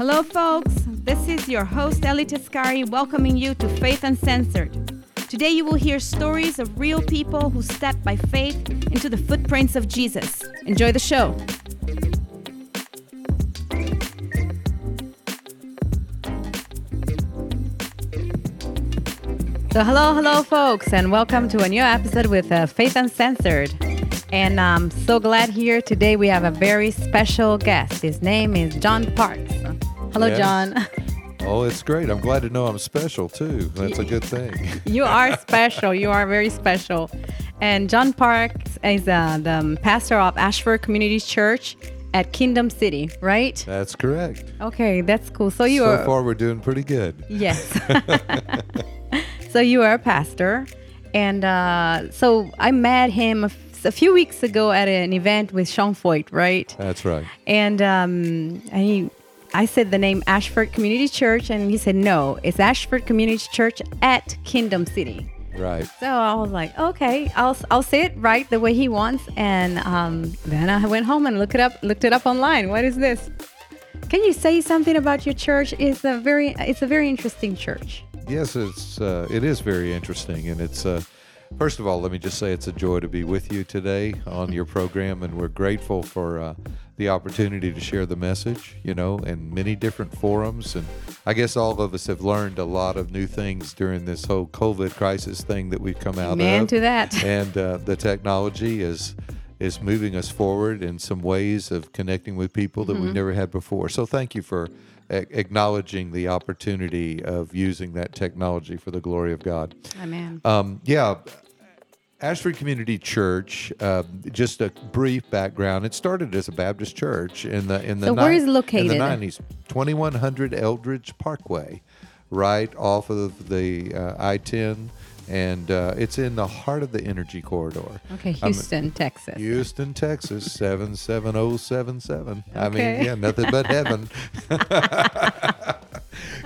Hello, folks. This is your host, Ellie Tascari, welcoming you to Faith Uncensored. Today, you will hear stories of real people who stepped by faith into the footprints of Jesus. Enjoy the show. So, hello, hello, folks, and welcome to a new episode with uh, Faith Uncensored. And I'm so glad here today we have a very special guest. His name is John Parks. Hello, Yes. John. Oh, it's great. I'm glad to know I'm special too. That's a good thing. You are special. You are very special. And John Parks is uh, the pastor of Ashford Community Church at Kingdom City, right? That's correct. Okay, that's cool. So you so are far, we're doing pretty good. yes. so you are a pastor, and uh, so I met him a few weeks ago at an event with Sean Feucht, right? That's right. And um, and he, I said the name Ashford Community Church, and he said no, it's Ashford Community Church at Kingdom City. Right. So I was like, okay, I'll I'll say it right the way he wants, and um, then I went home and looked it up, looked it up online. What is this? Can you say something about your church? It's a very it's a very interesting church. Yes, it's uh, it is very interesting, and it's uh, first of all, let me just say it's a joy to be with you today on your program, and we're grateful for uh, the opportunity to share the message. You know, in many different forums, and I guess all of us have learned a lot of new things during this whole COVID crisis thing that we've come out Amen of. to that. and uh, the technology is is moving us forward in some ways of connecting with people that Mm-hmm. we've never had before. So thank you for a- acknowledging the opportunity of using that technology for the glory of God. Amen. Um, yeah. Ashford Community Church. Uh, just a brief background. It started as a Baptist church in the in the So where is it in located? the nineties. Twenty one hundred Eldridge Parkway, right off of the uh, I ten, and uh, it's in the heart of the energy corridor. Okay, Houston, Texas. Houston, Texas, 77077. I mean, yeah, nothing but heaven.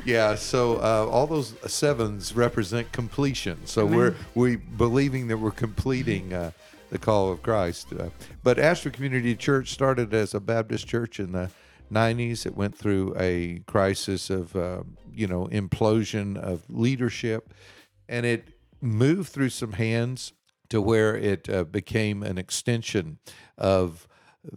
yeah, so uh, all those sevens represent completion. So we're we believing that we're completing uh, the call of Christ. Uh, but Ashford Community Church started as a Baptist church in the 90s. It went through a crisis of, uh, you know, implosion of leadership, and it moved through some hands to where it uh, became an extension of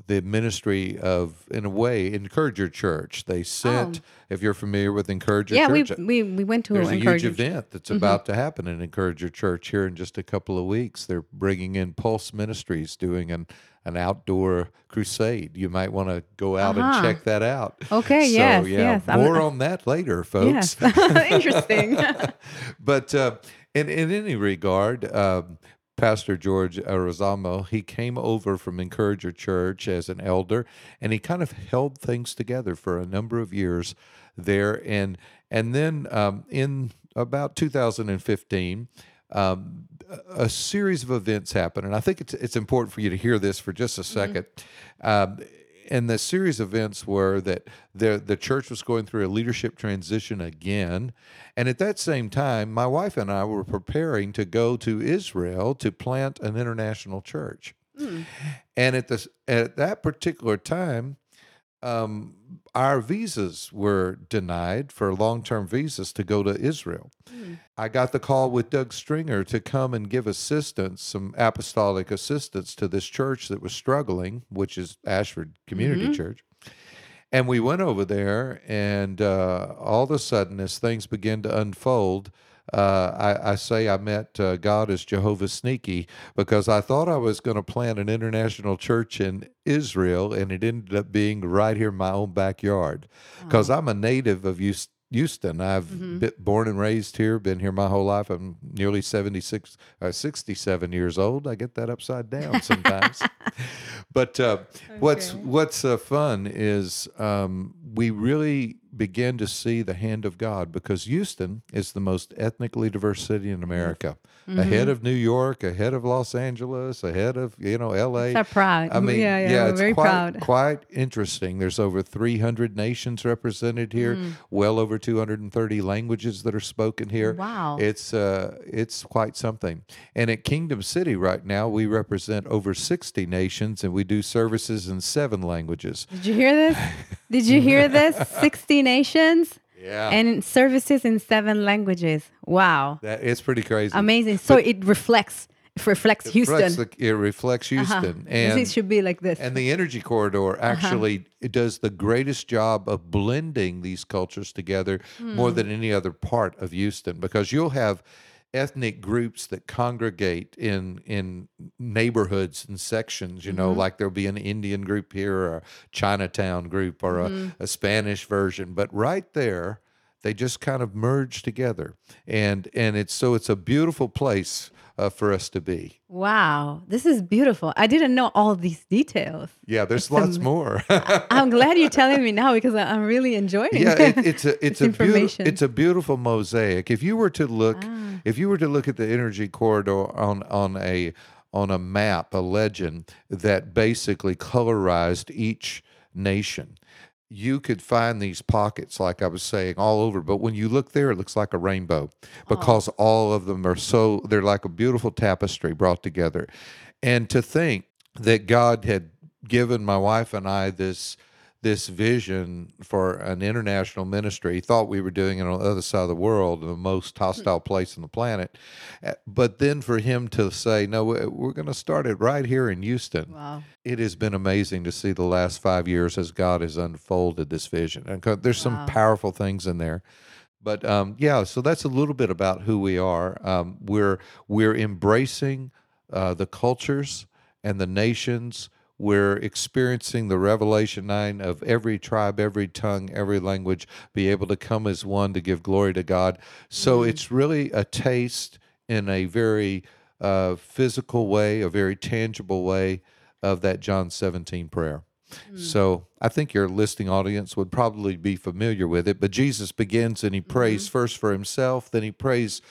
the ministry of, in a way, Encourager Church. They sent, if you're familiar with Encourager Oh. yeah, we, Church, we we went to there's a encourage huge event that's about to happen in Encourager Church here in just a couple of weeks. They're bringing in Pulse Ministries doing an, an outdoor crusade. You might want to go out Uh-huh. and check that out. Okay, so, yes, yeah, yes. I'm- More on that later, folks. Yes, interesting. but uh, in in any regard, um, Pastor George Arizamo, he came over from Encourager Church as an elder, and he kind of held things together for a number of years there, and and then um, in about 2015. Um, a series of events happened, and I think it's it's important for you to hear this for just a 2nd Um, and the series of events were that the the church was going through a leadership transition again, and at that same time, my wife and I were preparing to go to Israel to plant an international church. Hmm. And at this at that particular time, um, our visas were denied for long term visas to go to Israel. I got the call with Doug Stringer to come and give assistance, some apostolic assistance to this church that was struggling, which is Ashford Community Church. And we went over there, and uh, all of a sudden, as things began to unfold, uh, I, I say I met uh, God as Jehovah Sneaky because I thought I was going to plant an international church in Israel, and it ended up being right here in my own backyard. Because I'm a native of Houston. Houston. I've been born and raised here, been here my whole life. I'm nearly 76, uh, 67 years old. I get that upside down sometimes. but uh, what's what's uh, fun is um, we really begin to see the hand of God because Houston is the most ethnically diverse city in America, ahead of New York, ahead of Los Angeles, ahead of you know L.A. So proud. I mean, Yeah, yeah, yeah, it's very quite, proud. Quite interesting. There's over 300 nations represented here, Mm. well over 230 languages that are spoken here. Wow. It's uh, it's quite something. And at Kingdom City right now, we represent over 60 nations, and we do services in seven languages. Did you hear this? Did you hear this? 60 nations Yeah. and services in seven languages. Wow. That is pretty crazy. Amazing. So it reflects it reflects Houston. reflects the- it reflects Uh-huh. Houston. And is- should be like this. And the energy corridor Uh-huh. actually it does the greatest job of blending these cultures together more Hmm. than any other part of Houston because you'll have ethnic groups that congregate in in neighborhoods and sections you Mm-hmm. know like there'll be an indian group here or a chinatown group or Mm-hmm. a, a spanish version but right there they just kind of merge together and and it's so it's a beautiful place uh, for us to be wow. This is beautiful. I didn't know all these details. yeah there's lots more I'm glad you're telling me now because I'm really enjoying yeah it. it, it's a it's a beautiful it's a beautiful mosaic if you were to look Ah. if you were to look at the energy corridor on on a on a map a legend that basically colorized each nation you could find these pockets like i was saying all over but when you look there it looks like a rainbow because oh. all of them are so they're like a beautiful tapestry brought together. And to think that god had given my wife and i this this vision for an international ministry. He thought we were doing it on the other side of the world, the most hostile place on the planet. Uh, But then for him to say, no, we- we're going to start it right here in Houston. wow. It has been amazing to see the last five years as God has unfolded this vision. And there's some Wow. powerful things in there. But um, yeah, so that's a little bit about who we are. Um, we're we're embracing uh, the cultures and the nations. We're experiencing the revelation nine of every tribe, every tongue, every language be able to come as one to give glory to God. So mm-hmm. it's really a taste in a very uh, physical way, a very tangible way of that John 17 prayer. Mm. So I think your listening audience would probably be familiar with it. But Jesus begins and he mm-hmm. prays first for himself, then he prays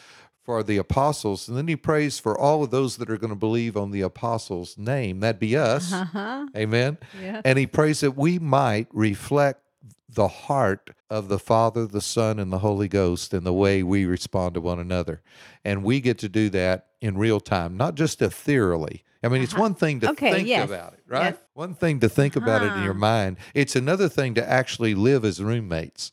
for the apostles, and then he prays for all of those that are going to believe on the apostles' name. That'd be us. Uh-huh. Amen. Yeah. And he prays that we might reflect the heart of the Father, the Son, and the Holy Ghost in the way we respond to one another. And we get to do that in real time, not just ethereally. I mean, it's one thing to Uh-huh. Okay, think yes, about it, right? yes. One thing to think about it in your Uh-huh. mind. It's another thing to actually live as roommates.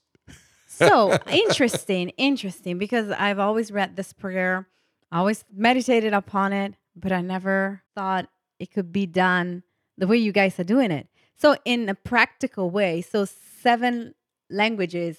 So interesting, interesting, because I've always read this prayer, always meditated upon it, but I never thought it could be done the way you guys are doing it. So, in a practical way, so seven languages.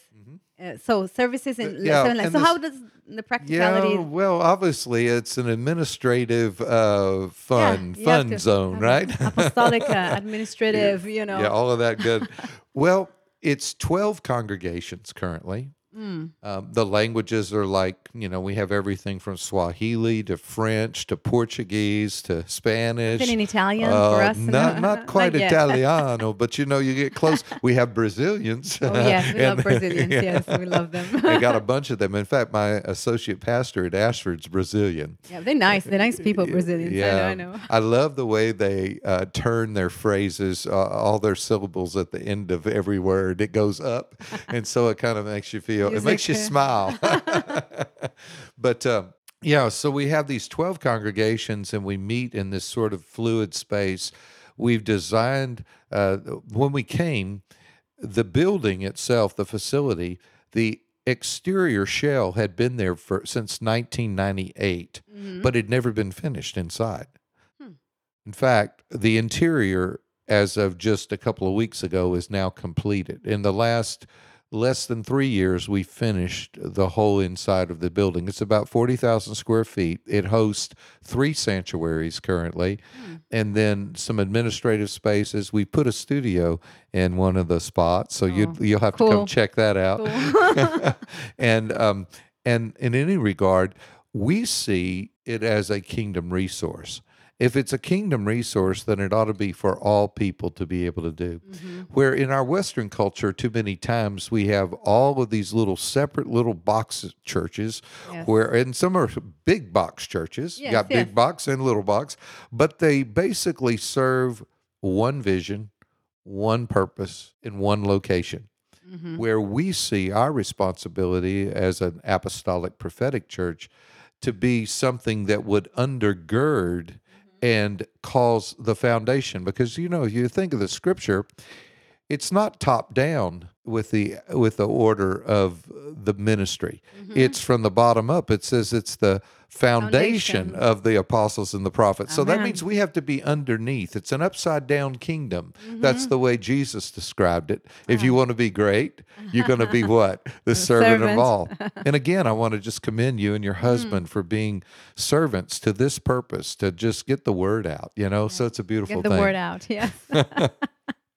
Uh, so services in Mm-hmm. yeah, seven languages. So this- how does the practicality? Yeah, well, obviously, it's an administrative uh, fun have fun to zone, have right? Apostolic, uh, administrative, you know. Yeah, all of that good. well, it's 12 congregations currently. Mm. Um, the languages are like, you know, we have everything from Swahili to French to Portuguese to Spanish. Been in Italian Uh, for us? Not, not quite yet. Italiano, but you know, you get close. We have Brazilians. Oh, yes, we love Brazilians. yeah. Yes, we love them. I got a bunch of them. In fact, my associate pastor at Ashford's Brazilian. yeah, they're nice. They're nice people, Brazilians. I know, I know. I love the way they uh, turn their phrases, uh, all their syllables at the end of every word. It goes up, and so it kind of makes you feel. It makes you smile. but uh, yeah, so we have these twelve congregations, and we meet in this sort of fluid space. We've designed uh, when we came, the building itself, the facility, the exterior shell had been there for since 1998 Mm-hmm. but it never been finished inside. In fact, the interior, as of just a couple of weeks ago, is now completed. In the last less than three years, we finished the whole inside of the building. It's about 40,000 square feet. It hosts three sanctuaries currently, and then some administrative spaces. We put a studio in one of the spots, so you you'll have to come check that out. and um, and in any regard, we see it as a kingdom resource. If it's a kingdom resource, then it ought to be for all people to be able to do. Mm-hmm. Where in our Western culture, too many times we have all of these little separate little box churches, Yes. where and some are big box churches. you Yes, got big box and little box, but they basically serve one vision, one purpose, in one location Mm-hmm. where we see our responsibility as an apostolic prophetic church to be something that would undergird and cause the foundation. Because, you know, you think of the scripture, it's not top down with the with the order of the ministry. Mm-hmm. It's from the bottom up. It says it's the foundation, Foundation. of the apostles and the prophets. So that means we have to be underneath. It's an upside down kingdom. Mm-hmm. That's the way Jesus described it. If you want to be great, you're going to be what? The servant servant. of all. And again, I want to just commend you and your Mm-hmm. husband for being servants to this purpose to just get the word out, you know? So it's a beautiful thing. Get the thing. word out, yes.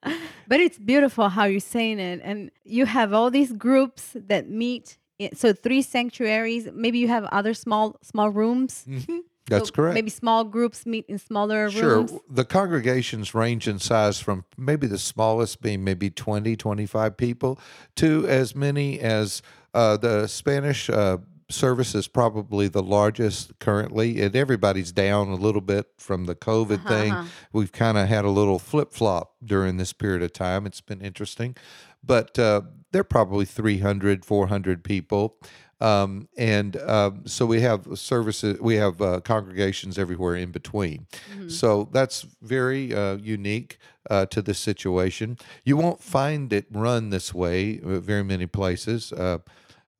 but it's beautiful how you're saying it, and you have all these groups that meet. So three sanctuaries. Maybe you have other small small rooms. Mhm. That's So correct. Maybe small groups meet in smaller Sure. rooms. Sure. The congregations range in size from maybe the smallest being maybe 20, 25 people to as many as uh, the Spanish uh, service is probably the largest currently. And everybody's down a little bit from the COVID Uh-huh, thing. uh-huh. We've kind of had a little flip flop during this period of time. It's been interesting. But uh, they're probably 300, 400 people. Um, and um, so we have services, we have uh, congregations everywhere in between. Mm-hmm. So that's very uh, unique uh, to this situation. You won't find it run this way uh, very many places.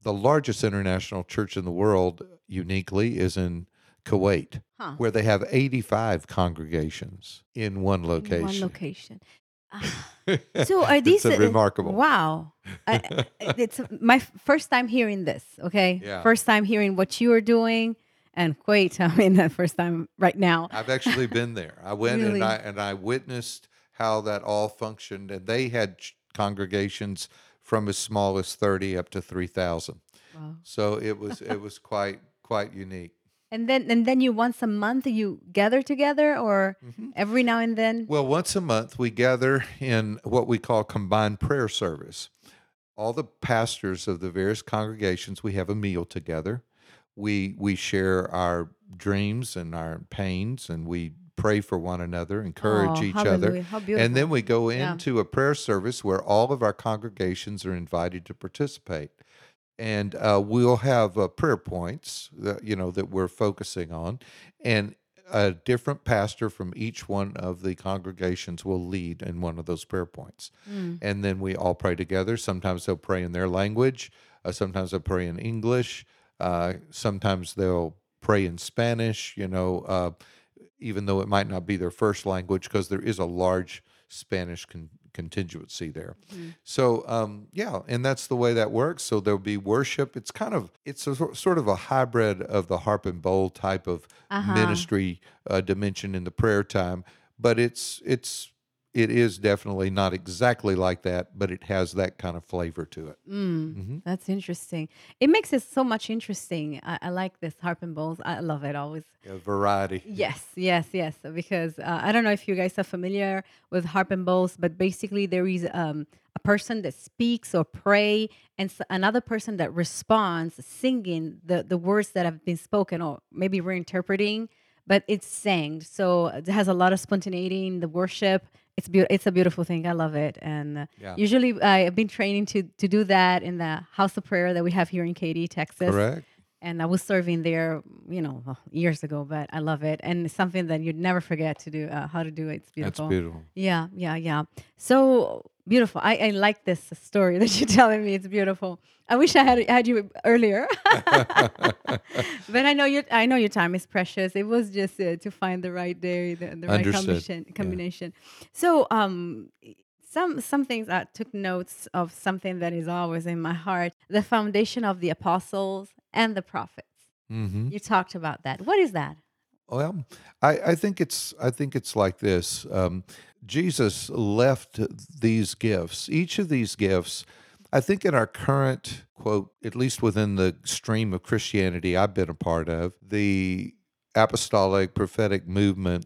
The largest international church in the world, uniquely, is in Kuwait, Huh. where they have 85 congregations in one In location. One location. Ah. So are these It's, uh, remarkable. Wow, I- it's my first time hearing this. Okay, Yeah. first time hearing what you are doing, and Kuwait. I mean, the first time right now. I've actually been there. I went Really? and I and I witnessed how that all functioned, and they had congregations from as small as thirty up to three thousand. Wow. So it was it was quite quite unique. And then and then you once a month you gather together, or Mm-hmm. every now and then. Well, once a month we gather in what we call combined prayer service. All the pastors of the various congregations we have a meal together. We we share our dreams and our pains, and we pray for one another, encourage Oh, each other. hallelujah. Beautiful. And then we go Yeah. into a prayer service where all of our congregations are invited to participate. And uh, we'll have uh, prayer points that, you know, that we're focusing on. And a different pastor from each one of the congregations will lead in one of those prayer points. Mm. And then we all pray together. Sometimes they'll pray in their language. Uh, sometimes they'll pray in English. Uh, sometimes they'll pray in Spanish, you know, uh, even though it might not be their first language, because there is a large Spanish con- contingency there. Mm-hmm. So, um, yeah, and that's the way that works. So there'll be worship. It's kind of it's a sort of a hybrid of the harp and bowl type of Uh-huh. ministry uh, dimension in the prayer time, but it's it's it is definitely not exactly like that, but it has that kind of flavor to it. Mm, Mhm. That's interesting. It makes it so much interesting. I, I like this harp and bowls. I love it always. A variety. Yes, yes, yes. Because uh, I don't know if you guys are familiar with harp and bowls, but basically there is um, a person that speaks or pray, and s- another person that responds, singing the the words that have been spoken, or maybe reinterpreting, but it's sang. So it has a lot of spontaneity in the worship. It's beautiful. It's a beautiful thing. I love it. And uh, Yeah. usually I've been training to to do that in the house of prayer that we have here in Katy, Texas Correct. and I was serving there, you know, years ago. But I love it, and it's something that you'd never forget to do. Uh, how to do it? It's beautiful. That's beautiful. Yeah, yeah, yeah. So beautiful. I, I like this story that you're telling me. It's beautiful. I wish I had had you earlier, but I know your I know your time is precious. It was just uh, to find the right day, the, the right Understood. combination. Yeah. Combination. So um. Some some things I took notes of something that is always in my heart: the foundation of the apostles and the prophets. hmm You talked about that. What is that? Well, I, I think it's I think it's like this. Um, Jesus left these gifts. Each of these gifts, I think, in our current quote, at least within the stream of Christianity I've been a part of, the apostolic prophetic movement,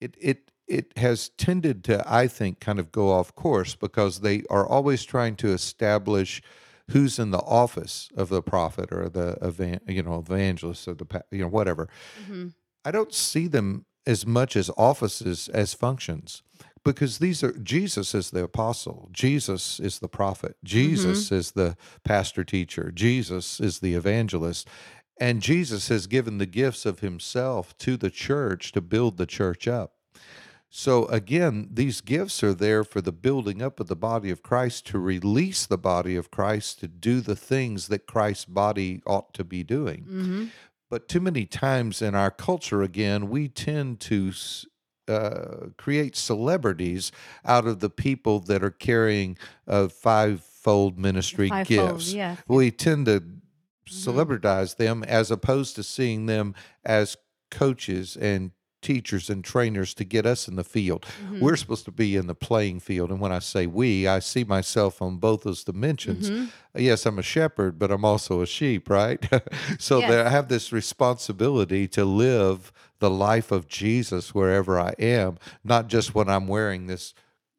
it it it has tended to, I think, kind of go off course because they are always trying to establish who's in the office of the prophet or the you know evangelist or the you know whatever. I don't see them as much as offices as functions because these are Jesus is the apostle, Jesus is the prophet, Jesus is the pastor teacher, Jesus is the evangelist. And Jesus has given the gifts of himself to the church to build the church up. So again, these gifts are there for the building up of the body of Christ to release the body of Christ to do the things that Christ's body ought to be doing. Mm-hmm. But too many times in our culture, again, we tend to uh, create celebrities out of the people that are carrying a fivefold ministry Fivefold, gifts. yes. We tend to celebritize them as opposed to seeing them as coaches and teachers and trainers to get us in the field. Mm-hmm. We're supposed to be in the playing field. And when I say we, I see myself on both those dimensions. Mm-hmm. Yes, I'm a shepherd, but I'm also a sheep, right? so Yes. that I have this responsibility to live the life of Jesus wherever I am, not just when I'm wearing this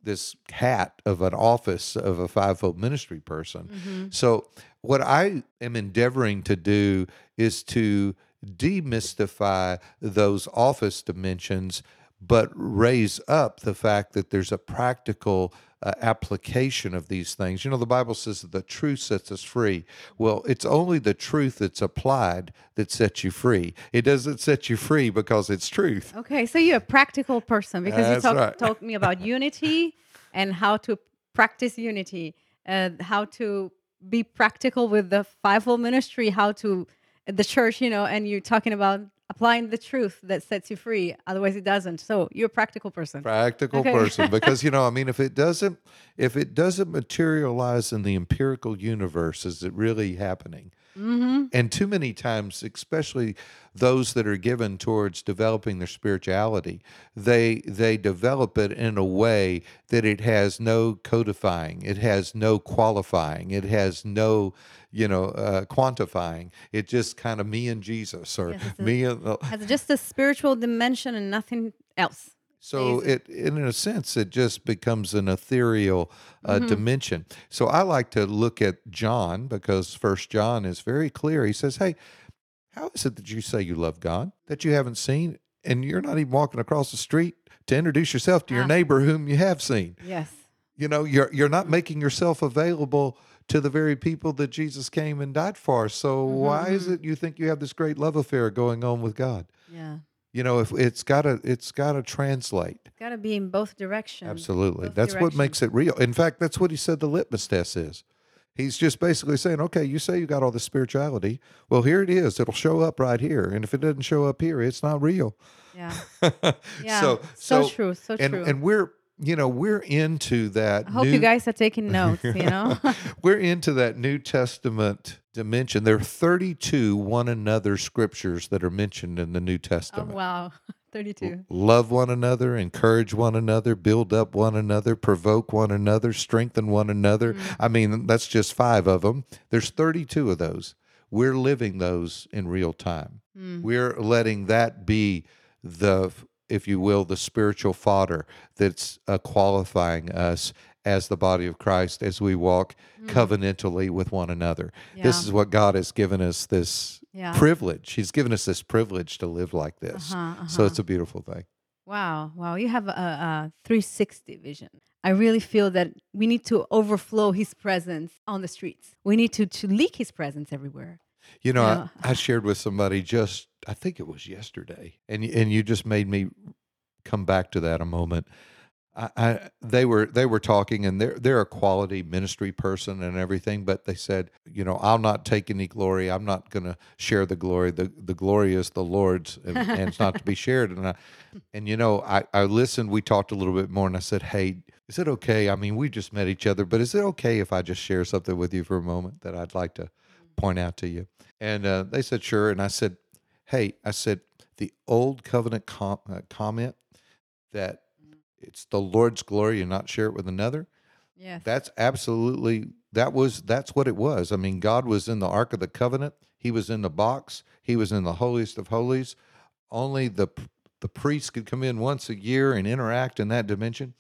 this hat of an office of a fivefold ministry person. Mm-hmm. So what I am endeavoring to do is to demystify those office dimensions but raise up the fact that there's a practical uh, application of these things. You know, the Bible says that the truth sets us free. Well, it's only the truth that's applied that sets you free. It doesn't set you free because it's truth. Okay, so you're a practical person because That's you talk, right. told me about unity and how to practice unity, uh, how to be practical with the fivefold ministry, how to the church, you know, and you're talking about applying the truth that sets you free. Otherwise, it doesn't. So you're a practical person. practical Okay. person because you know i mean if it doesn't if it doesn't materialize in the empirical universe is it really happening Mm-hmm. and too many times especially those that are given towards developing their spirituality they they develop it in a way that it has no codifying it has no qualifying it has no you know uh, quantifying it just kind of me and jesus or Yes, a- me and the, Has just a spiritual dimension and nothing else. So Amazing. it, in a sense, it just becomes an ethereal uh, dimension. So I like to look at John because First John is very clear. He says, "Hey, how is it that you say you love God that you haven't seen, and you're not even walking across the street to introduce yourself to your Ah. neighbor whom you have seen? Yes. You know, you're you're not making yourself available." To the very people that Jesus came and died for. So, why is it you think you have this great love affair going on with God? Yeah. You know, if it's gotta, it's gotta translate. Got to be in both directions. Absolutely. both That's what makes it real. In fact, that's what he said the litmus test is. He's just basically saying, okay, you say you got all this spirituality. Well, here it is. It'll show up right here. And if it doesn't show up here, it's not real. Yeah. Yeah. So, So true, so and, true. And we're, you know, we're into that. I hope new, you guys are taking notes, you know? we're into that New Testament dimension. There are 32 one another scriptures that are mentioned in the New oh, Testament. wow. 32. love one another, encourage one another, build up one another, provoke one another, strengthen one another. Mm. I mean, that's just five of them. There's 32 of those. We're living those in real time. Mm. We're letting that be the, if you will, the spiritual fodder that's uh, qualifying us as the body of Christ as we walk covenantally with one another. This is what God has given us this Yeah. privilege. He's given us this privilege to live like this. Uh-huh, So uh-huh. it's a beautiful thing. Wow. Wow. You have a, a 360 vision. I really feel that we need to overflow his presence on the streets. We need to, to leak his presence everywhere. You know, Yeah. I, I shared with somebody just I think it was yesterday, and and you just made me come back to that a moment. I, I they were they were talking, and they're they're a quality ministry person and everything, but they said, you know, I'll not take any glory. I'm not going to share the glory. the The glory is the Lord's, and, and it's not to be shared. And I, and you know, I I listened. We talked a little bit more, and I said, hey. Is it okay? I mean, we just met each other, but is it okay if I just share something with you for a moment that I'd like to point out to you? And uh, they said, sure. And I said, hey, I said, the old covenant com- uh, comment that it's the Lord's glory and not share it with another. Yeah. That's absolutely, that was, that's what it was. I mean, God was in the Ark of the Covenant. He was in the box. He was in the holiest of holies. Only the, the priest could come in once a year and interact in that dimension.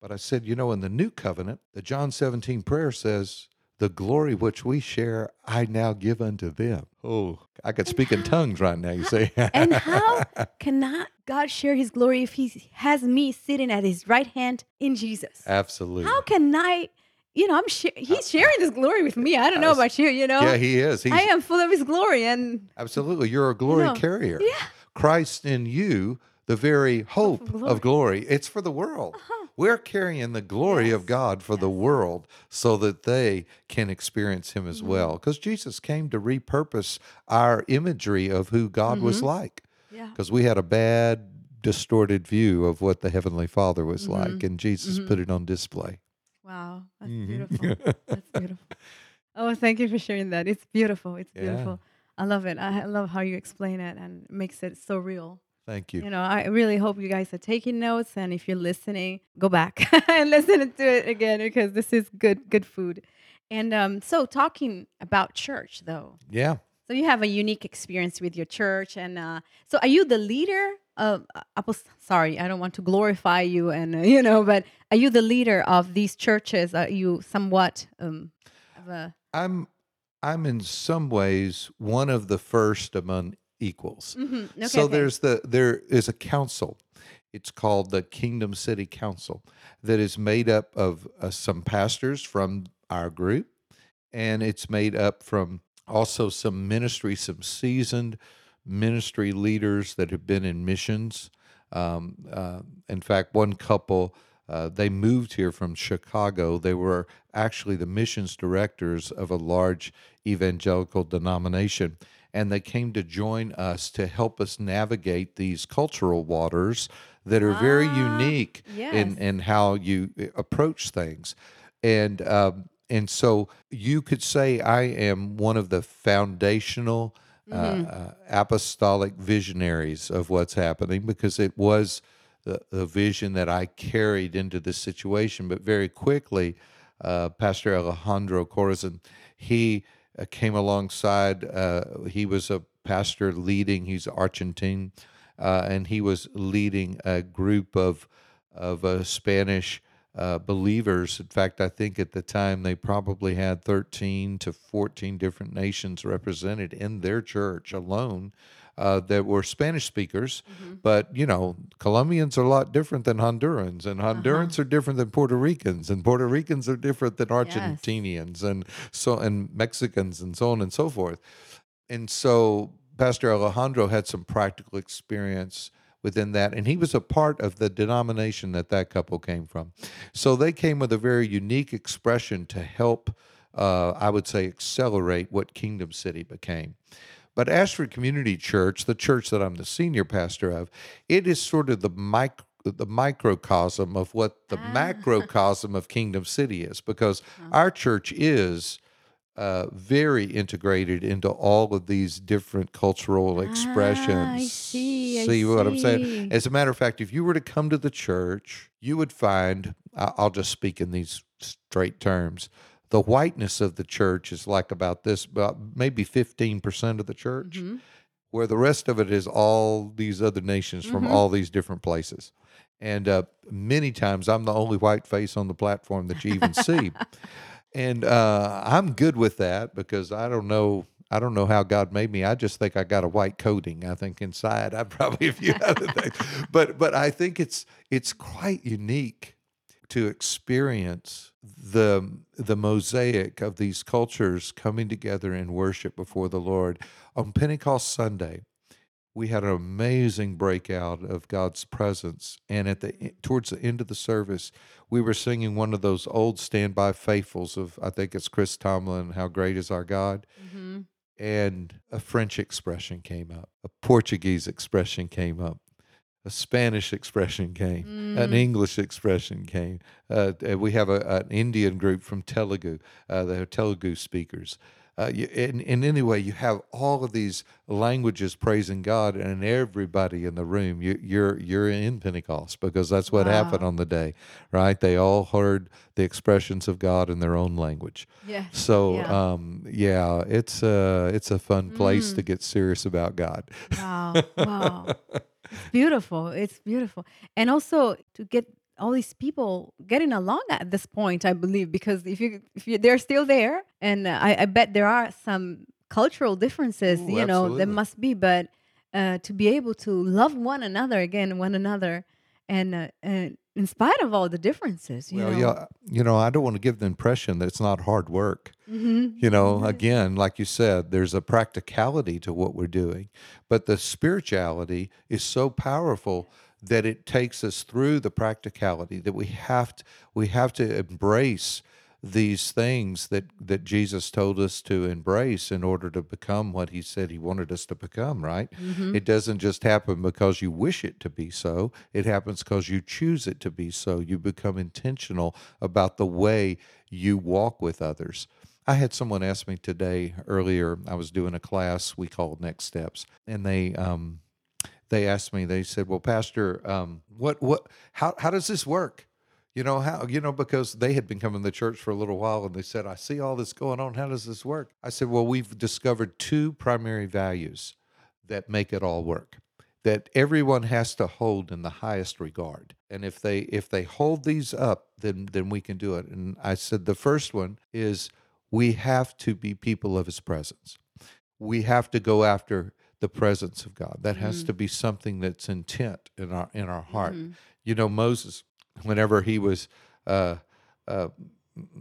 But I said, you know, in the new covenant, the John 17 prayer says, the glory which we share, I now give unto them. Oh, I could speak in tongues right now, you see. and how cannot God share his glory if he has me sitting at his right hand in Jesus? Absolutely. How can I, you know, I'm sh- he's sharing this glory with me. I don't know about you, you know? Yeah, he is. He's I am full of his glory and absolutely. You're a glory know, carrier. yeah. Christ in you, the very hope glory. of glory. It's for the world. Uh-huh. We're carrying the glory of God for the world so that they can experience Him as well. Because Jesus came to repurpose our imagery of who God was like. Yeah. Because we had a bad, distorted view of what the Heavenly Father was Mm-hmm. like, and Jesus put it on display. Wow, that's Mhm. beautiful. That's beautiful. Oh, thank you for sharing that. It's beautiful. It's Yeah. beautiful. I love it. I love how you explain it and makes it so real. Thank you. You know, I really hope you guys are taking notes and if you're listening, go back and listen to it again because this is good good food. And um so talking about church though. Yeah. So you have a unique experience with your church, and uh, so are you the leader of? Uh, apost- sorry, I don't want to glorify you, and uh, you know, but are you the leader of these churches? Are you somewhat um, of a? I'm I'm in some ways one of the first among equals. Mhm, okay, so okay. there's the there is a council. It's called the Kingdom City Council that is made up of uh, some pastors from our group and it's made up from also some ministry, some seasoned ministry leaders that have been in missions. Um, uh, in fact, one couple uh, they moved here from Chicago. They were actually the missions directors of a large evangelical denomination, and they came to join us to help us navigate these cultural waters that are very Ah, unique in yes. in how you uh, approach things, and um, and so you could say I am one of the foundational uh, uh, apostolic visionaries of what's happening because it was the, the vision that I carried into this situation. But very quickly, uh, Pastor Alejandro Corazon, he uh, came alongside. Uh, he was a pastor leading. He's Argentine, uh, and he was leading a group of of uh, Spanish believers. In fact, I think at the time they probably had 13 to 14 different nations represented in their church alone uh, that were Spanish speakers. But, you know, Colombians are a lot different than Hondurans, and Hondurans are different than Puerto Ricans, and Puerto Ricans are different than Argentinians, and so and Mexicans, and so on and so forth. And so Pastor Alejandro had some practical experience within that, and he was a part of the denomination that that couple came from. So they came with a very unique expression to help, uh, I would say, accelerate what Kingdom City became. But Ashford Community Church, the church that I'm the senior pastor of, it is sort of the mic- the microcosm of what the ah. macrocosm of Kingdom City is, because uh-huh. our church is uh, very integrated into all of these different cultural ah, expressions. see, I what I'm saying? As a matter of fact, if you were to come to the church, you would find, I'll just speak in these straight terms, the whiteness of the church is like about this, about maybe 15% of the church, Mhm. where the rest of it is all these other nations from Mhm. all these different places. And uh, many times I'm the only white face on the platform that you even see. And uh, I'm good with that because I don't know. I don't know how God made me. I just think I got a white coating. I think inside I probably a few other things, but but I think it's it's quite unique to experience the the mosaic of these cultures coming together in worship before the Lord on Pentecost Sunday. We had an amazing breakout of God's presence, and at the towards the end of the service, we were singing one of those old standby faithfuls of I think it's Chris Tomlin. How great is our God! Mhm. and a French expression came up, a Portuguese expression came up, a Spanish expression came, an Mm. English expression came. Uh, we have a, an Indian group from Telugu, uh, the Telugu speakers. Uh, you, and, and anyway, you have all of these languages praising God, and everybody in the room, you, you're you're in Pentecost because that's what happened on the day, right? They all heard the expressions of God in their own language. Yeah. So Yeah. um, yeah, it's a it's a fun place to Mm. get serious about God. Wow. Wow. It's beautiful. It's beautiful. And also to get all these people getting along at this point, I believe, because if you if you they're still there, and I, I bet there are some cultural differences, Ooh, you know, absolutely. there must be, but uh, to be able to love one another again, one another, and uh, and in spite of all the differences. You well, know? yeah, you know, I don't want to give the impression that it's not hard work. Mhm. You know, again, like you said, there's a practicality to what we're doing, but the spirituality is so powerful that it takes us through the practicality that we have to we have to embrace these things that that Jesus told us to embrace in order to become what he said he wanted us to become, right? It doesn't just happen because you wish it to be so. It happens because you choose it to be so. You become intentional about the way you walk with others. I had someone ask me today earlier. I was doing a class we called Next Steps, and they um, they asked me. They said, "Well, Pastor, um, what what how how does this work?" You know how you know because they had been coming to church for a little while, and they said, "I see all this going on. How does this work?" I said, "Well, we've discovered two primary values that make it all work." that everyone has to hold in the highest regard and if they if they hold these up then then we can do it and i said the first one is we have to be people of his presence we have to go after the presence of god that has to be something that's intent in our in our heart you know moses whenever he was uh uh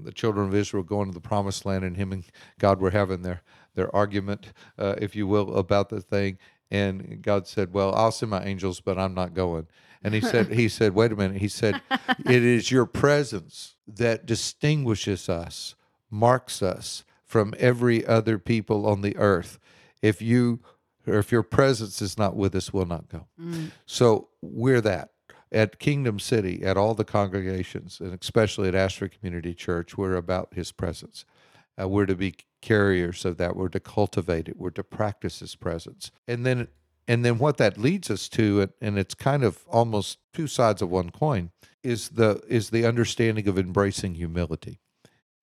the children of Israel going to the promised land, and him and God were having their their argument, uh, if you will, about the thing. And God said, "Well, I'll send my angels, but I'm not going." And he said, "He said, wait a minute." He said, "It is your presence that distinguishes us, marks us from every other people on the earth. If you or if your presence is not with us, we'll not go." So we're that at Kingdom City, at all the congregations, and especially at Ashford Community Church, we're about His presence. Uh, we're to be carriers of that. We're to cultivate it. We're to practice His presence, and then and then what that leads us to, and- and it's kind of almost two sides of one coin, is the is the understanding of embracing humility,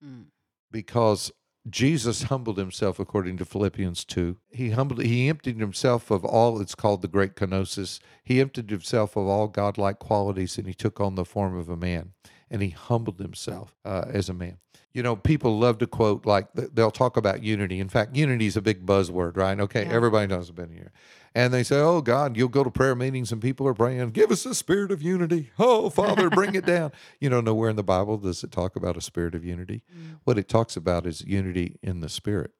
Mm. because Jesus humbled himself according to Philippians 2. He humbled he emptied himself of all it's called the great kenosis. He emptied himself of all godlike qualities and he took on the form of a man and he humbled himself uh, as a man. You know, people love to quote like they'll talk about unity. In fact, unity is a big buzzword, right? Okay, Yeah. everybody knows about here. And they say, "Oh God, you'll go to prayer meetings and people are praying, give us a spirit of unity. Oh Father, bring it down." You know, nowhere in the Bible does it talk about a spirit of unity. Mm. What it talks about is unity in the spirit.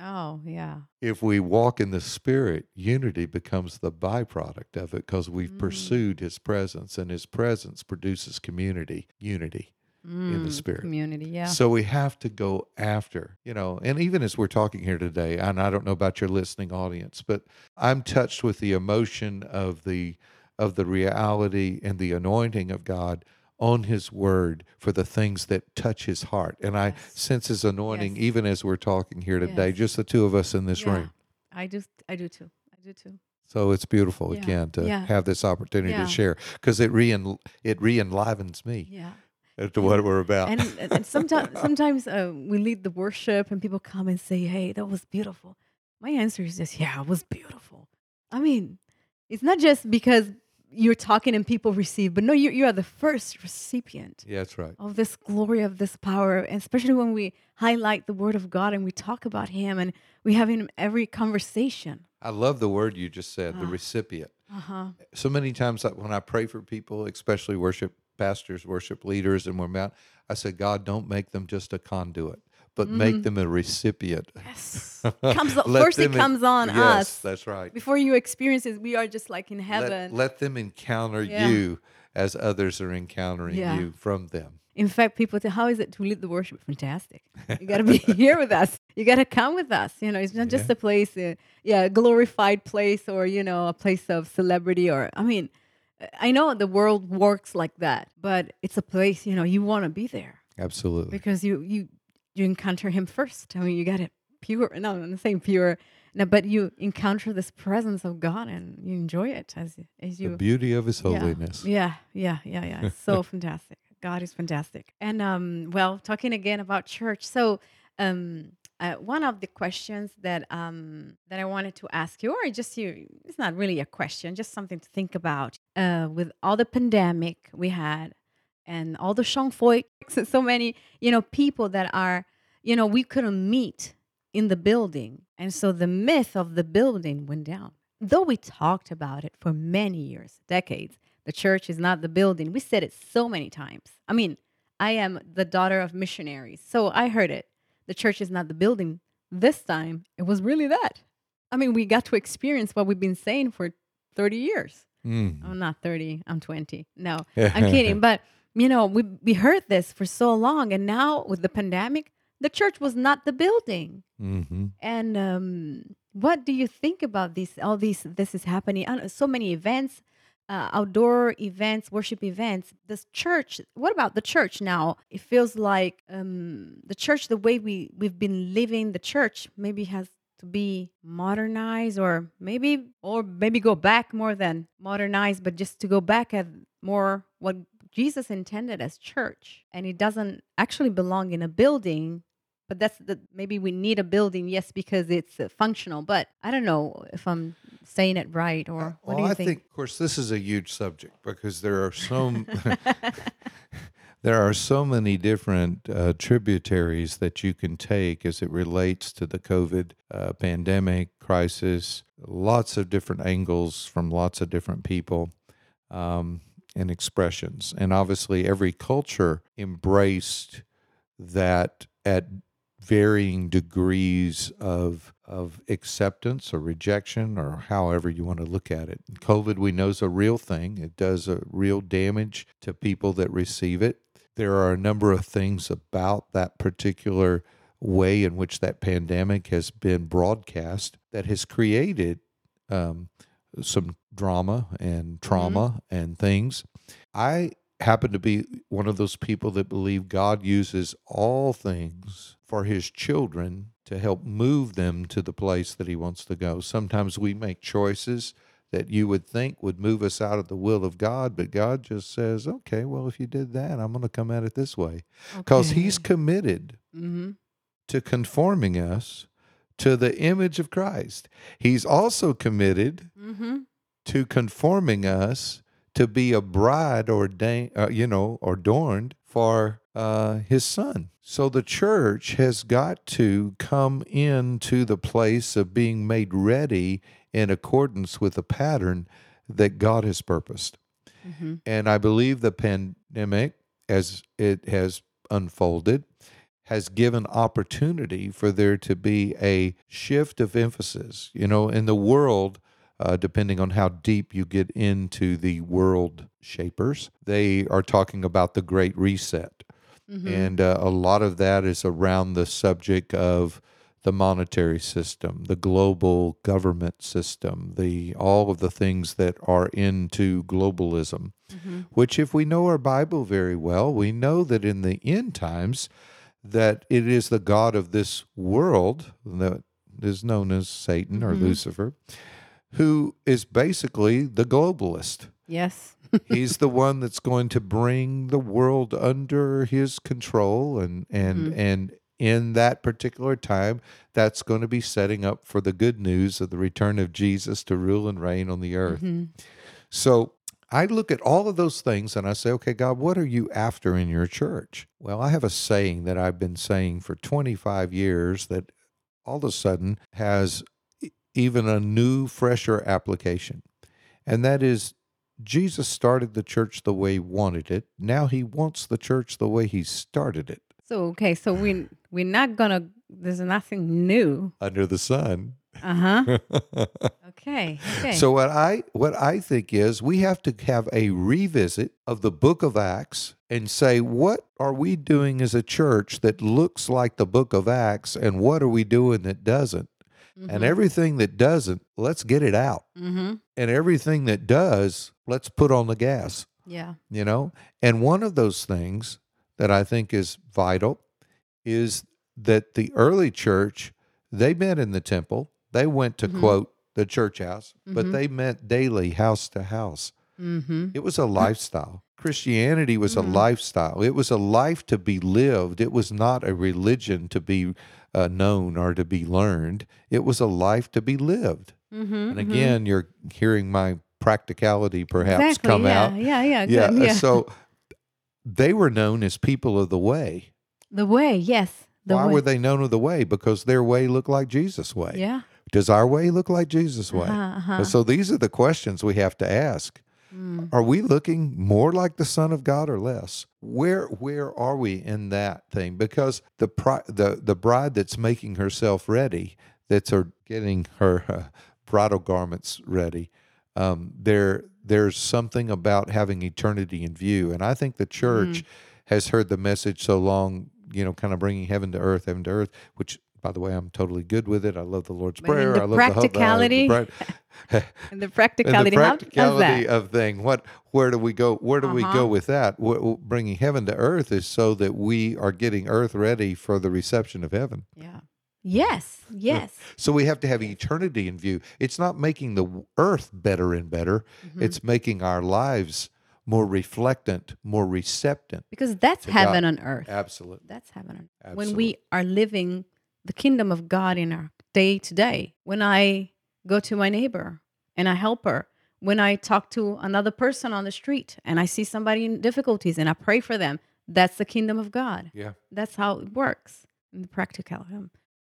Oh, yeah. If we walk in the spirit, unity becomes the byproduct of it because we've mm. pursued his presence and his presence produces community, unity in the Mm, spirit. Community, yeah. So we have to go after, you know, and even as we're talking here today, and I don't know about your listening audience, but I'm touched with the emotion of the of the reality and the anointing of God on his word for the things that touch his heart. And I sense his anointing Yes. even as we're talking here today, Yes. just the two of us in this yeah. room. I do. I do too. I do too. So it's beautiful Yeah. again to Yeah. have this opportunity to share because it re it re-enlivens me Yeah. As to what we're about. And, and- sometimes, sometimes uh, we lead the worship, and people come and say, "Hey, that was beautiful." My answer is just, "Yeah, it was beautiful." I mean, it's not just because you're talking and people receive, but no, you you are the first recipient yeah, that's right. of this glory of this power, and especially when we highlight the Word of God and we talk about Him and we have Him in every conversation. I love the word you just said, the Ah. recipient. Uh huh. so many times when I pray for people, especially worship pastors, worship leaders, and we're out, I said, God, don't make them just a conduit, but make them a recipient. Yes. Comes first it comes on yes, us. That's right. Before you experience it, we are just like in Let, heaven. let them encounter Yeah. you as others are encountering Yeah. you from them. In fact, people say, "How is it to lead the worship?" Fantastic. You got to be here with us. You got to come with us. You know, it's not just Yeah. a place, uh, yeah, a glorified place, or you know, a place of celebrity. Or I mean, I know the world works like that, but it's a place you know you want to be there Absolutely. because you you you encounter Him first. I mean, you got it pure. No, I'm not saying pure. No, but you encounter this presence of God and you enjoy it as as you The beauty of his holiness. Yeah, yeah, yeah, yeah. It's so fantastic. God is fantastic. And um, well, talking again about church. So um, uh, one of the questions that um, that I wanted to ask you, or just you, it's not really a question, just something to think about. Uh, with all the pandemic we had, and all the Shangfoi, so many, you know, people that are, you know, we couldn't meet in the building, and so the myth of the building went down. Though we talked about it for many years, decades, the church is not the building. We said it so many times. I mean, I am the daughter of missionaries. So I heard it. The church is not the building. This time, it was really that. I mean, we got to experience what we've been saying for 30 years. Mm. I'm not 30, I'm 20. No, I'm kidding. But, you know, we, we heard this for so long. And now with the pandemic, the church was not the building. hmm And um, what do you think about this? All these, this is happening. So many events, uh, outdoor events, worship events. This church. What about the church now? It feels like um, the church, the way we we've been living the church, maybe has to be modernized, or maybe, or maybe go back more than modernized, but just to go back at more what Jesus intended as church, and it doesn't actually belong in a building but that's the maybe we need a building yes because it's uh, functional but i don't know if i'm saying it right or what well, do you I think, of course, this is a huge subject because there are so there are so many different uh, tributaries that you can take as it relates to the COVID uh, pandemic crisis. Lots of different angles from lots of different people um, and expressions, and obviously, every culture embraced that at varying degrees of of acceptance or rejection or however you want to look at it. COVID we know is a real thing. It does a real damage to people that receive it. There are a number of things about that particular way in which that pandemic has been broadcast that has created um, some drama and trauma and things. I happen to be one of those people that believe God uses all things for his children to help move them to the place that he wants to go. Sometimes we make choices that you would think would move us out of the will of God, but God just says, okay, well, if you did that, I'm going to come at it this way. Because he's committed hmm to conforming us to the image of Christ. He's also committed hmm to conforming us to be a bride ordained, uh, you know, adorned for uh, his son. So the church has got to come into the place of being made ready in accordance with the pattern that God has purposed. hmm And I believe the pandemic, as it has unfolded, has given opportunity for there to be a shift of emphasis. You know, in the world, uh, depending on how deep you get into the world shapers, they are talking about the Great Reset. hmm And uh, a lot of that is around the subject of the monetary system, the global government system, the all of the things that are into globalism. hmm Which, if we know our Bible very well, we know that in the end times, that it is the God of this world that is known as Satan or Mhm. Lucifer, who is basically the globalist. yes He's the one that's going to bring the world under his control and and Mhm. and in that particular time that's going to be setting up for the good news of the return of Jesus to rule and reign on the earth. hmm So I look at all of those things and I say, okay, God, what are you after in your church? Well, I have a saying that I've been saying for 25 years that all of a sudden has even a new, fresher application. And that is Jesus started the church the way he wanted it. Now he wants the church the way he started it so okay so we we're not gonna there's nothing new under the sun. uh-huh okay okay So what I what I think is we have to have a revisit of the book of Acts and say what are we doing as a church that looks like the book of Acts and what are we doing that doesn't? And everything that doesn't, let's get it out. mm-hmm. And everything that does, let's put on the gas, yeah you know? And one of those things that I think is vital is that the early church, they met in the temple. They went to Mhm. quote the church house, but Mhm. they met daily house to house. mm-hmm. It was a lifestyle. Christianity was a lifestyle. It was a life to be lived. It was not a religion to be uh, known or to be learned. It was a life to be lived. Mm-hmm. And again, you're hearing my practicality perhaps exactly, come yeah, out. yeah yeah Yeah. good, yeah So they were known as people of the way. the way yes the Why way were they known of the way? Because their way looked like Jesus' way. yeah Does our way look like Jesus' way? uh-huh, uh-huh. So these are the questions we have to ask. Mm. Are we looking more like the Son of God or less? Where where are we in that thing? Because the pri- the the bride that's making herself ready, that's her getting her uh, bridal garments ready. Um, there there's something about having eternity in view, and I think the church has heard the message so long. You know, kind of bringing heaven to earth, heaven to earth, which. By the way, I'm totally good with it. I love the Lord's Prayer. the I love practicality, the. Uh, And the practicality, the how does practicality of thing what where do we go where do we Uh-huh. go with that Wh- wh- bringing heaven to earth is so that we are getting earth ready for the reception of heaven Yeah. Yes. Yes. so we have to have eternity in view it's not making the earth better and better Mhm. it's making our lives more reflectant more receptive. because that's heaven God. on earth. absolutely That's heaven on earth. Absolutely. When we are living the kingdom of God in our day to day. When I go to my neighbor and I help her. When I talk to another person on the street and I see somebody in difficulties and I pray for them. That's the kingdom of God. yeah That's how it works in the practical. Um,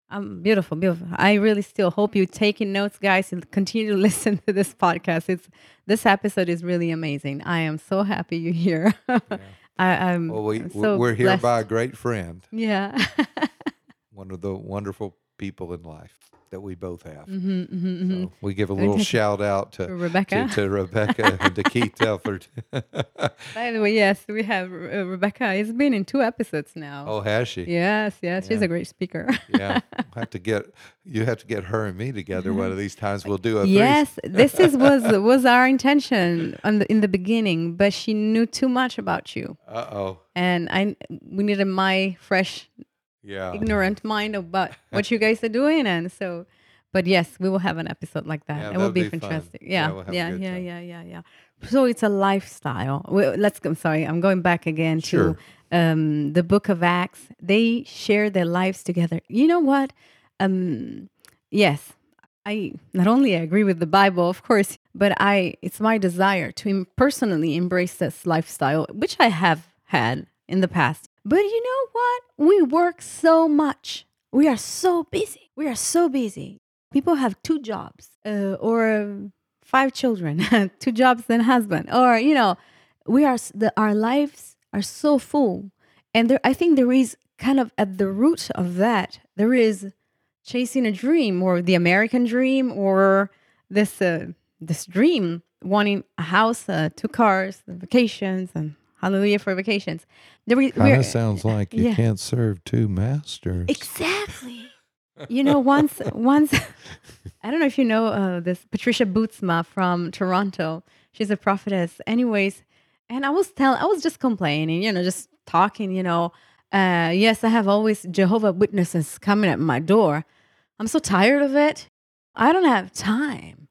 um, beautiful, beautiful. I really still hope you're taking notes, guys, and continue to listen to this podcast. It's this episode is really amazing. I am so happy you're here. I, I'm well we, so we're here blessed. by a great friend yeah. one of the wonderful people in life that we both have hmm hmm hmm so we give a little shout out to Rebecca. to, to Rebecca and to Keith Telford. By the way, yes, we have uh, Rebecca. It's been in two episodes now. oh, has she? Yes, yes, she's a great speaker. Yeah. We'll have to get you have to get her and me together one of these times. We'll do a yes, this is was was our intention on the, in the beginning, but she knew too much about you, Uh oh. and I we needed my fresh, Yeah. ignorant mind about what you guys are doing, and so. But yes, we will have an episode like that. Yeah, it will be, be fun. fantastic. Yeah, Yeah, we'll yeah, yeah, yeah, yeah, yeah. So it's a lifestyle. Well, let's. I'm sorry. I'm going back again Sure. to um, the Book of Acts. They share their lives together. You know what? Um, yes, I not only agree with the Bible, of course, but I. It's my desire to personally embrace this lifestyle, which I have had in the past. But you know what? We work so much. We are so busy. We are so busy. People have two jobs uh, or five children, two jobs and husband, or you know, we are the, our lives are so full, and there I think there is kind of at the root of that there is chasing a dream or the American dream or this uh, this dream wanting a house, uh, two cars, vacations, and hallelujah for vacations. There Kind of sounds like you yeah. can't serve two masters. Exactly. you know, once, once, I don't know if you know uh, this Patricia Bootsma from Toronto. She's a prophetess. Anyways, and I was telling, I was just complaining, you know, just talking, you know. Uh, yes, I have always Jehovah Witnesses coming at my door. I'm so tired of it. I don't have time.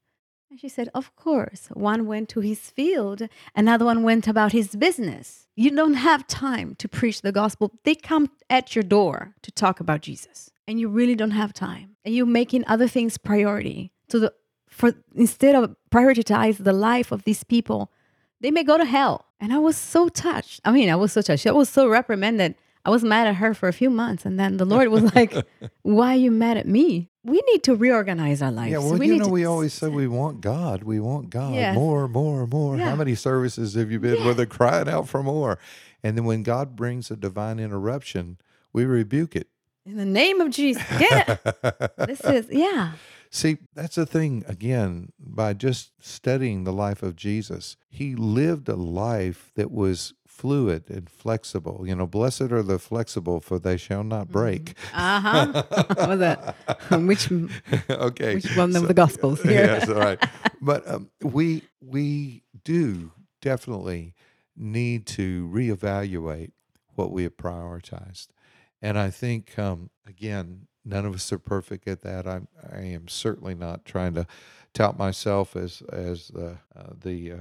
And she said, Of course. One went to his field, another one went about his business. You don't have time to preach the gospel. They come at your door to talk about Jesus, and you really don't have time. And you're making other things priority. So the for instead of prioritize the life of these people, they may go to hell. And I was so touched. I mean, I was so touched. I was so reprimanded. I was mad at her for a few months, and then the Lord was like, "Why are you mad at me? We need to reorganize our lives. yeah, well, we you need know, to we always say we want God. We want God Yes. more, more, more. Yeah. How many services have you been where they're crying out for more? And then when God brings a divine interruption, we rebuke it. in the name of Jesus, get it. this is yeah, See, that's the thing, again, by just studying the life of Jesus, he lived a life that was fluid and flexible. You know, blessed are the flexible, for they shall not break. uh huh. was that which okay. which one of the gospels here? yes, all right. But um, we we do definitely need to reevaluate what we have prioritized, and I think um, again, none of us are perfect at that. I'm I am certainly not trying to tout myself as as uh, uh, the uh,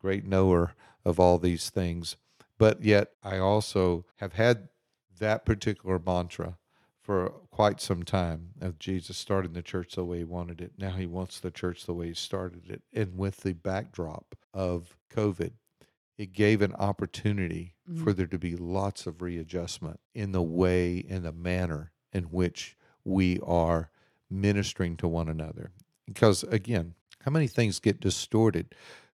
great knower of all these things, but yet I also have had that particular mantra for quite some time of Jesus starting the church the way he wanted it. Now he wants the church the way he started it. And with the backdrop of COVID, it gave an opportunity Mhm. for there to be lots of readjustment in the way and the manner in which we are ministering to one another. Because again, how many things get distorted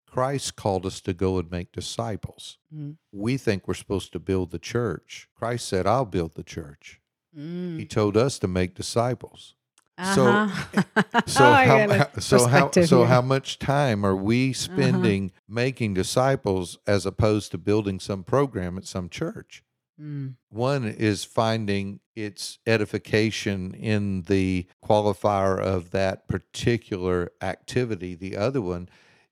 Christ called us to go and make disciples. Mm. We think we're supposed to build the church. Christ said, I'll build the church. Mm. He told us to make disciples. So- Uh-huh. So I how, how- so how so. Uh-huh. how much time are we spending making disciples as opposed to building some program at some church? Mm. One is finding its edification in the qualifier of that particular activity. The other one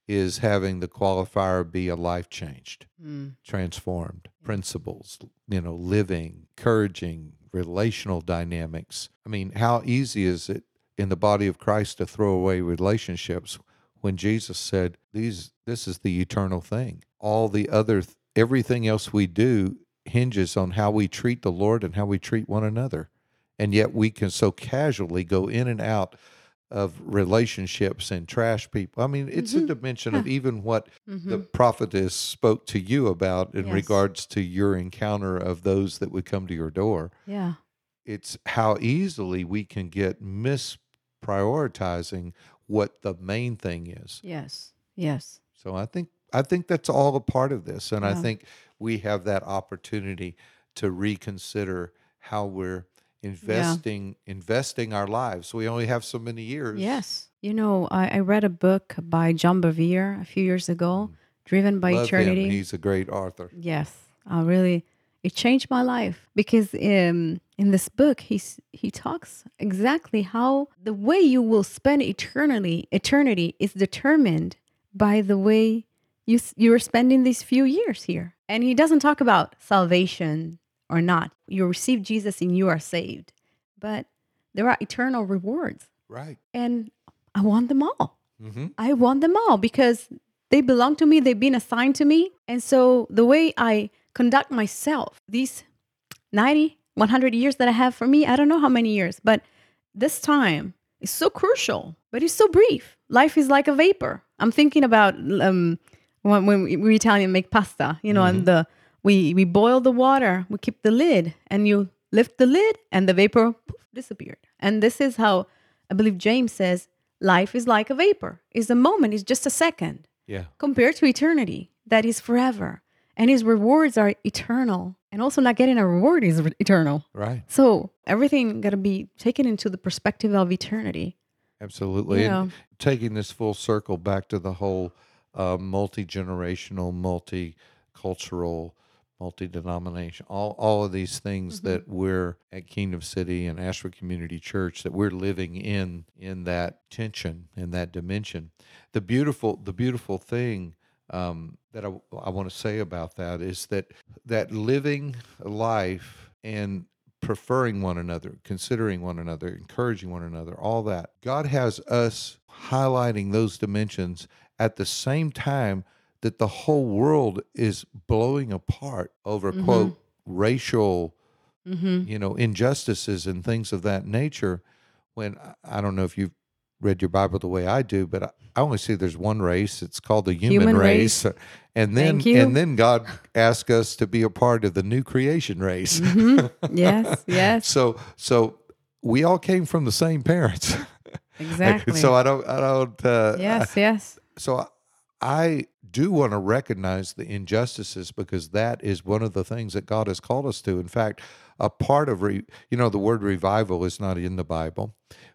is having the qualifier be a life changed, Mm. transformed, principles, you know, living, encouraging, relational dynamics. I mean, how easy is it in the body of Christ to throw away relationships when Jesus said, "These this is the eternal thing. All the other th- everything else we do hinges on how we treat the Lord and how we treat one another." And yet we can so casually go in and out of relationships and trash people. I mean, it's a Mhm. dimension of even what the Mhm. prophetess spoke to you about in Yes. regards to your encounter of those that would come to your door Yeah. it's how easily we can get misprioritizing what the main thing is. Yes. Yes. So I think I think that's all a part of this, and I think we have that opportunity to reconsider how we're investing investing our lives. We only have so many years. Yes. You know, I, I read a book by John Bevere a few years ago, Driven by Mm. Love Eternity. him. He's a great author. Yes, I really it changed my life because um, in this book he's he talks exactly how the way you will spend eternally eternity is determined by the way you you're spending these few years here. And he doesn't talk about salvation or not. You receive Jesus and you are saved. But there are eternal rewards Right. and I want them all. hmm I want them all because they belong to me, they've been assigned to me. And so the way I conduct myself, these 90, 100 years that I have for me, I don't know how many years, but this time is so crucial, but it's so brief. Life is like a vapor. I'm thinking about um, when, when we, we Italian make pasta, you know, and mm-hmm. the we we boil the water, we keep the lid, and you lift the lid, and the vapor poof, disappeared. And this is how I believe James says life is like a vapor. Is a moment, is just a second Yeah. compared to eternity that is forever. And his rewards are eternal. And also not getting a reward is eternal. Right. So everything got to be taken into the perspective of eternity. Absolutely. You And know. taking this full circle back to the whole uh, multi generational, multicultural, multi denomination, all, all of these things Mm-hmm. that we're at Kingdom City and Ashford Community Church that we're living in in that tension in that dimension. The beautiful the beautiful thing um, that I, I want to say about that is that that living life and preferring one another, considering one another, encouraging one another, all that. God has us highlighting those dimensions at the same time that the whole world is blowing apart over Mhm. quote racial Mm-hmm. you know injustices and things of that nature when I- don't know if you've read your bible the way i do but i, I only see there's one race it's called the human, Human race. and then and then god asked us to be a part of the new creation race hmm Yes, yes, so so we all came from the same parents exactly. so i don't i don't uh yes, yes. So I- do want to recognize the injustices because that is one of the things that God has called us to. In fact, a part of re, you know the word revival is not in the Bible,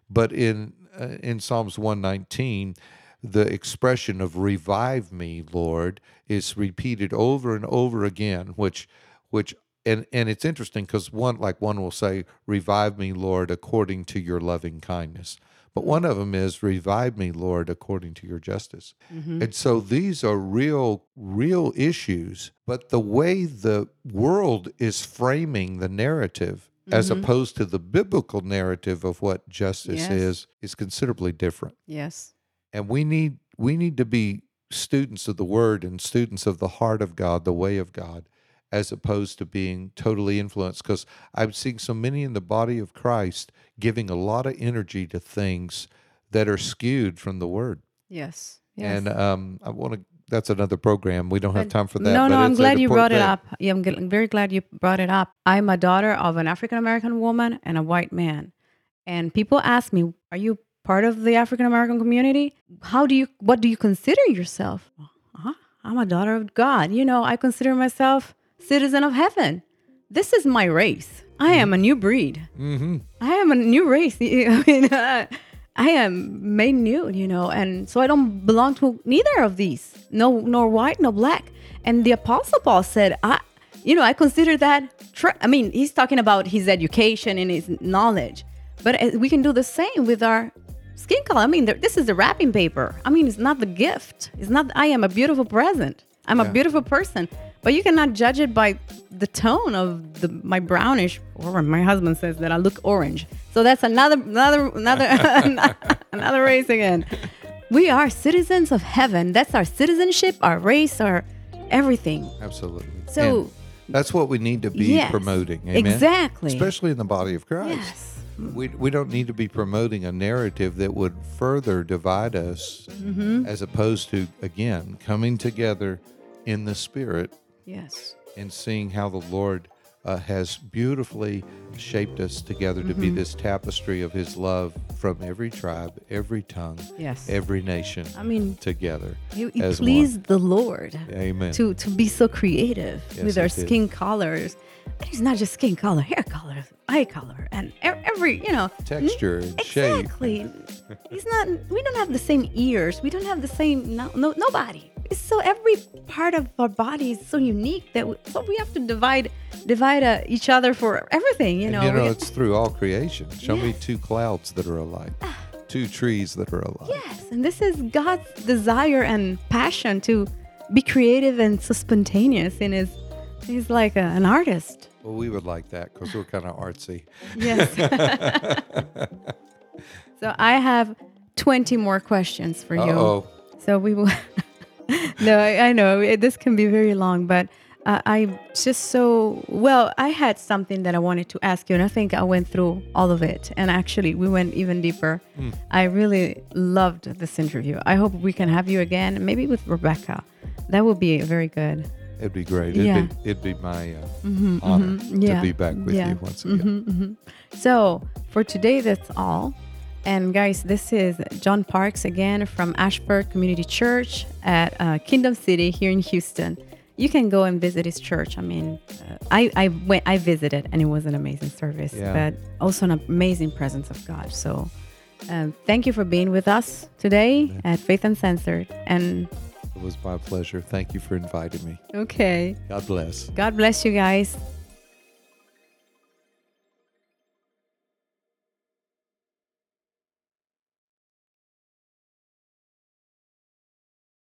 but in uh, in Psalms 119 the expression of revive me lord is repeated over and over again which which and and it's interesting cuz one like one will say revive me lord according to your loving kindness but one of them is revive me lord according to your justice Mhm. and so these are real, real issues. But the way the world is framing the narrative, as Mhm. opposed to the biblical narrative of what justice Yes. is, is considerably different. Yes. And we need we need to be students of the word and students of the heart of God, the way of God, as opposed to being totally influenced. Because I'm seeing so many in the body of Christ giving a lot of energy to things that are skewed from the word. Yes. Yes. And um, I want to. That's another program. We don't have time for that. No, no, I'm glad you brought important it up. Yeah, I'm gl- very glad you brought it up. I'm a daughter of an African American woman and a white man. And people ask me, "Are you part of the African American community? How do you what do you consider yourself?" I'm a daughter of God. You know, I consider myself citizen of heaven. This is my race. I am a new breed. Mm-hmm. I am a new race. I mean, uh, I am made new, you know, and so I don't belong to neither of these. No, nor white, no black. And the Apostle Paul said, I, you know, I consider that. I mean, he's talking about his education and his knowledge, but uh, we can do the same with our skin color. I mean, this is the wrapping paper. I mean, it's not the gift. It's not. I am a beautiful present. I'm a beautiful person, but you cannot judge it by the tone of the my brownish. Or my husband says that I look orange. So that's another another another another race again. We are citizens of heaven. That's our citizenship, our race, our everything. Absolutely. So- And that's what we need to be Yes, promoting. Amen? exactly. Especially in the body of Christ. Yes. We, we don't need to be promoting a narrative that would further divide us Mm-hmm. as opposed to, again, coming together in the Spirit Yes. and seeing how the Lord uh, has beautifully shaped us together to be Mm-hmm. this tapestry of His love from every tribe, every tongue, Yes. every nation I mean, together. it, it as one. pleased the Lord Amen. to to be so creative Yes, with our did. skin colors. And it's not just skin color, hair color, eye color, and every you know Texture and shape. Exactly. He's not. We don't have the same ears. We don't have the same. No, no nobody. It's so every part of our body is so unique that we, so we have to divide divide uh, each other for everything. You And know. you know, it's through all creation. Show me two clouds that are alike, two trees that are alike. yes, and this is God's desire and passion to be creative and so spontaneous in his. He's like a, an artist. Well, we would like that because we're kind of artsy. Yes. so I have 20 more questions for you. Uh-oh. So we will. no, I, I know it, this can be very long, but uh, I just so well. I had something that I wanted to ask you, and I think I went through all of it. And actually, we went even deeper. I really loved this interview. I hope we can have you again, maybe with Rebecca. That would be very good. It'd be great. It'd, Yeah. be, it'd be my uh, honor Yeah. to be back with Yeah. you once again. Mhm, mhm. So for today, that's all. And guys, this is John Parks again from Ashford Community Church at uh, Kingdom City here in Houston. You can go and visit his church. I mean, uh, I I went, I visited, and it was an amazing service, Yeah. but also an amazing presence of God. So. Um, thank you for being with us today at Faith Uncensored. And It was my pleasure. Thank you for inviting me. okay, God bless. God bless you guys.